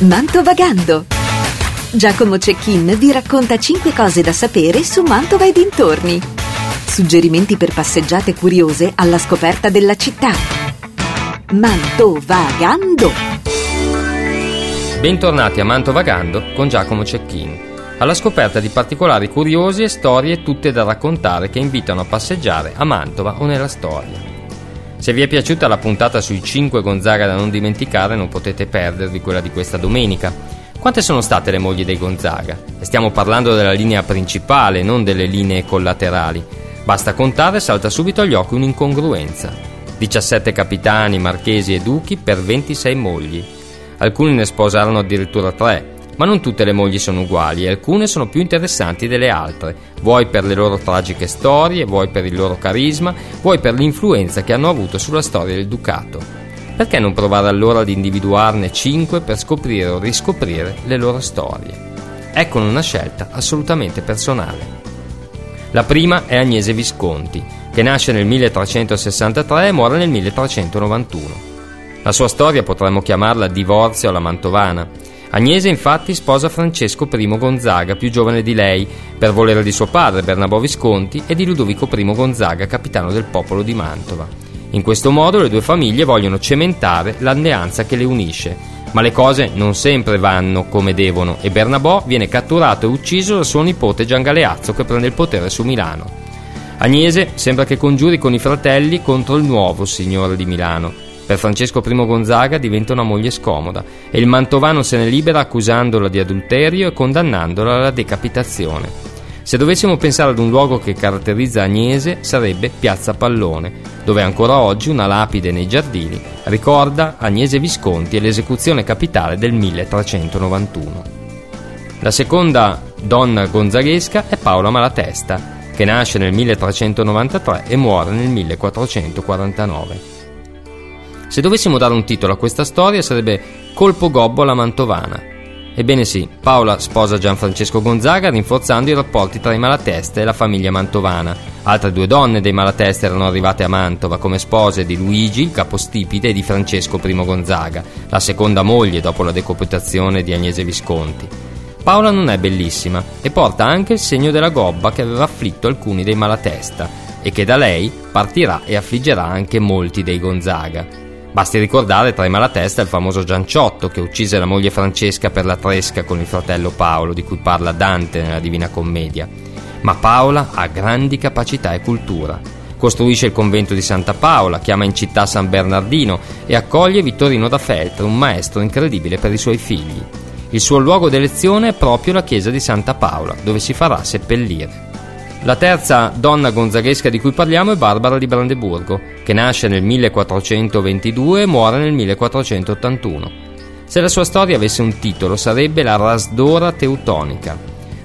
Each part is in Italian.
Mantovagando. Giacomo Cecchin vi racconta 5 cose da sapere su Mantova e dintorni. Suggerimenti per passeggiate curiose alla scoperta della città. Mantovagando. Bentornati a Mantovagando con Giacomo Cecchin, alla scoperta di particolari curiosi e storie tutte da raccontare che invitano a passeggiare a Mantova o nella storia. Se vi è piaciuta la puntata sui 5 Gonzaga da non dimenticare, non potete perdervi quella di questa domenica. Quante sono state le mogli dei Gonzaga? E stiamo parlando della linea principale, non delle linee collaterali. Basta contare e salta subito agli occhi un'incongruenza. 17 capitani, marchesi e duchi per 26 mogli. Alcuni ne sposarono addirittura 3, ma non tutte le mogli sono uguali e alcune sono più interessanti delle altre, vuoi per le loro tragiche storie, vuoi per il loro carisma, vuoi per l'influenza che hanno avuto sulla storia del ducato. Perché non provare allora ad individuarne cinque per scoprire o riscoprire le loro storie? Eccono una scelta assolutamente personale. La prima è Agnese Visconti, che nasce nel 1363 e muore nel 1391. La sua storia potremmo chiamarla divorzio alla mantovana, Agnese infatti sposa Francesco I Gonzaga, più giovane di lei, per volere di suo padre Bernabò Visconti e di Ludovico I Gonzaga, capitano del popolo di Mantova. In questo modo le due famiglie vogliono cementare l'alleanza che le unisce, ma le cose non sempre vanno come devono e Bernabò viene catturato e ucciso da suo nipote Giangaleazzo che prende il potere su Milano. Agnese sembra che congiuri con i fratelli contro il nuovo signore di Milano, per Francesco I Gonzaga diventa una moglie scomoda e il mantovano se ne libera accusandola di adulterio e condannandola alla decapitazione. Se dovessimo pensare ad un luogo che caratterizza Agnese sarebbe Piazza Pallone, dove ancora oggi una lapide nei giardini ricorda Agnese Visconti e l'esecuzione capitale del 1391. La seconda donna gonzaghesca è Paola Malatesta, che nasce nel 1393 e muore nel 1449. Se dovessimo dare un titolo a questa storia sarebbe Colpo gobbo alla Mantovana. Ebbene sì, Paola sposa Gianfrancesco Gonzaga rinforzando i rapporti tra i Malatesta e la famiglia mantovana. Altre due donne dei Malatesta erano arrivate a Mantova come spose di Luigi, il capostipite, e di Francesco I Gonzaga, la seconda moglie dopo la decapitazione di Agnese Visconti. Paola non è bellissima e porta anche il segno della gobba che aveva afflitto alcuni dei Malatesta e che da lei partirà e affliggerà anche molti dei Gonzaga. Basti ricordare tra i malatesta il famoso Gianciotto che uccise la moglie Francesca per la tresca con il fratello Paolo, di cui parla Dante nella Divina Commedia. Ma Paola ha grandi capacità e cultura. Costruisce il convento di Santa Paola, chiama in città San Bernardino e accoglie Vittorino da Feltre, un maestro incredibile per i suoi figli. Il suo luogo d'elezione è proprio la chiesa di Santa Paola, dove si farà seppellire. La terza donna gonzaghesca di cui parliamo è Barbara di Brandeburgo, che nasce nel 1422 e muore nel 1481. Se la sua storia avesse un titolo sarebbe La Rasdora Teutonica.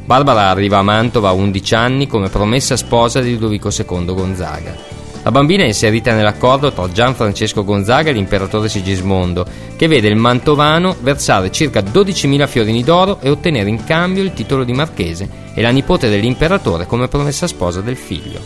Barbara arriva a Mantova a 11 anni come promessa sposa di Ludovico II Gonzaga. La bambina è inserita nell'accordo tra Gianfrancesco Gonzaga e l'imperatore Sigismondo, che vede il mantovano versare circa 12.000 fiorini d'oro e ottenere in cambio il titolo di marchese e la nipote dell'imperatore come promessa sposa del figlio.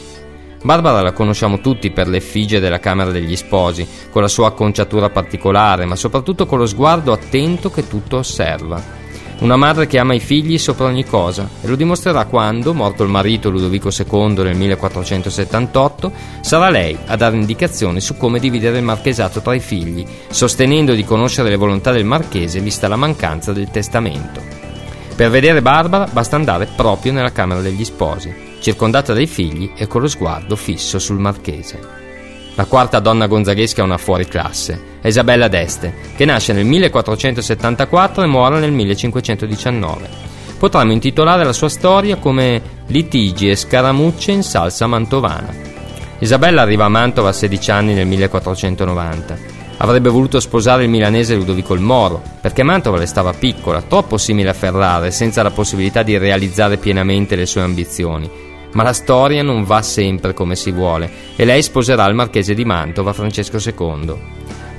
Barbara la conosciamo tutti per l'effigie della Camera degli Sposi, con la sua acconciatura particolare, ma soprattutto con lo sguardo attento che tutto osserva. Una madre che ama i figli sopra ogni cosa e lo dimostrerà quando, morto il marito Ludovico II nel 1478, sarà lei a dare indicazioni su come dividere il marchesato tra i figli, sostenendo di conoscere le volontà del marchese vista la mancanza del testamento. Per vedere Barbara basta andare proprio nella camera degli sposi, circondata dai figli e con lo sguardo fisso sul marchese. La quarta donna gonzaghesca è una fuoriclasse, è Isabella d'Este, che nasce nel 1474 e muore nel 1519. Potremmo intitolare la sua storia come Litigi e scaramucce in salsa mantovana. Isabella arriva a Mantova a 16 anni nel 1490. Avrebbe voluto sposare il milanese Ludovico il Moro, perché Mantova le stava piccola, troppo simile a Ferrara e senza la possibilità di realizzare pienamente le sue ambizioni ma la storia non va sempre come si vuole e lei sposerà il marchese di Mantova, Francesco II.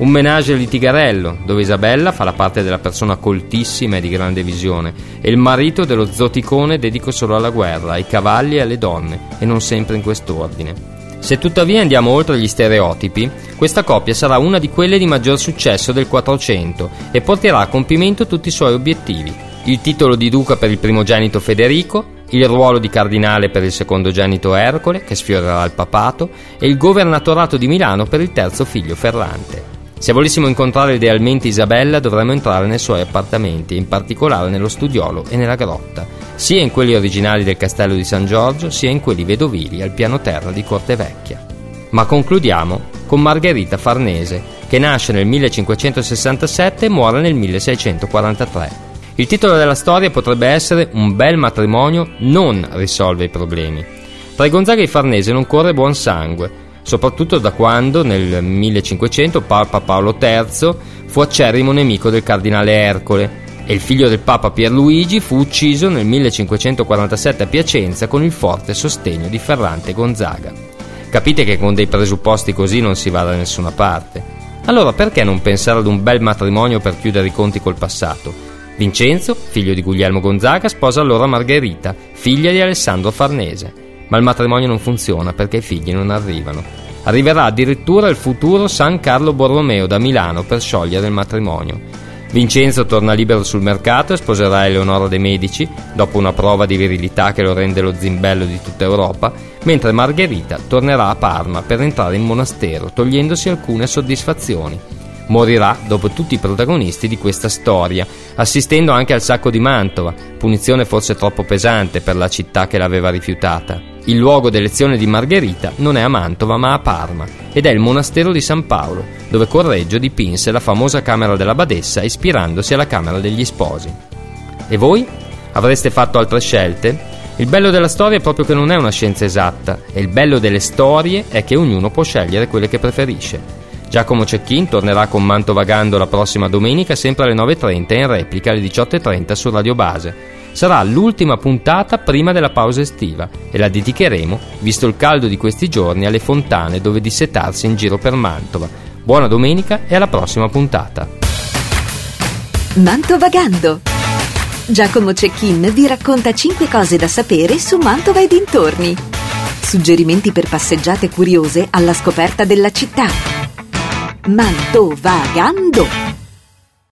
Un menage litigarello, dove Isabella fa la parte della persona coltissima e di grande visione, e il marito dello zoticone dedico solo alla guerra, ai cavalli e alle donne, e non sempre in quest'ordine. Se tuttavia andiamo oltre gli stereotipi, questa coppia sarà una di quelle di maggior successo del 400 e porterà a compimento tutti i suoi obiettivi. Il titolo di duca per il primogenito Federico, il ruolo di cardinale per il secondogenito Ercole, che sfiorerà il papato, e il governatorato di Milano per il terzo figlio Ferrante. Se volessimo incontrare idealmente Isabella dovremmo entrare nei suoi appartamenti, in particolare nello studiolo e nella grotta, sia in quelli originali del castello di San Giorgio, sia in quelli vedovili al piano terra di Corte Vecchia. Ma concludiamo con Margherita Farnese, che nasce nel 1567 e muore nel 1643. Il titolo della storia potrebbe essere Un bel matrimonio non risolve i problemi. Tra i Gonzaga e i Farnese non corre buon sangue, soprattutto da quando nel 1500 Papa Paolo III fu acerrimo nemico del cardinale Ercole e il figlio del Papa Pierluigi fu ucciso nel 1547 a Piacenza con il forte sostegno di Ferrante Gonzaga. Capite che con dei presupposti così non si va da nessuna parte. Allora perché non pensare ad un bel matrimonio per chiudere i conti col passato? Vincenzo, figlio di Guglielmo Gonzaga, sposa allora Margherita, figlia di Alessandro Farnese ma il matrimonio non funziona perché i figli non arrivano. Arriverà addirittura il futuro San Carlo Borromeo da Milano per sciogliere il matrimonio. Vincenzo torna libero sul mercato e sposerà Eleonora de' Medici, dopo una prova di virilità che lo rende lo zimbello di tutta Europa, mentre Margherita tornerà a Parma per entrare in monastero, togliendosi alcune soddisfazioni. Morirà dopo tutti i protagonisti di questa storia, assistendo anche al sacco di Mantova, punizione forse troppo pesante per la città che l'aveva rifiutata. Il luogo d'elezione di Margherita non è a Mantova ma a Parma ed è il monastero di San Paolo, dove Correggio dipinse la famosa camera della badessa ispirandosi alla camera degli sposi. E voi? Avreste fatto altre scelte? Il bello della storia è proprio che non è una scienza esatta e il bello delle storie è che ognuno può scegliere quelle che preferisce. Giacomo Cecchin tornerà con Manto Vagando la prossima domenica sempre alle 9.30 e in replica alle 18.30 su Radio Base sarà l'ultima puntata prima della pausa estiva e la dedicheremo, visto il caldo di questi giorni, alle fontane dove dissetarsi in giro per Mantova. Buona domenica e alla prossima puntata. Mantovagando. Giacomo Cecchin vi racconta 5 cose da sapere su Mantova e dintorni. Suggerimenti per passeggiate curiose alla scoperta della città. Mantovagando.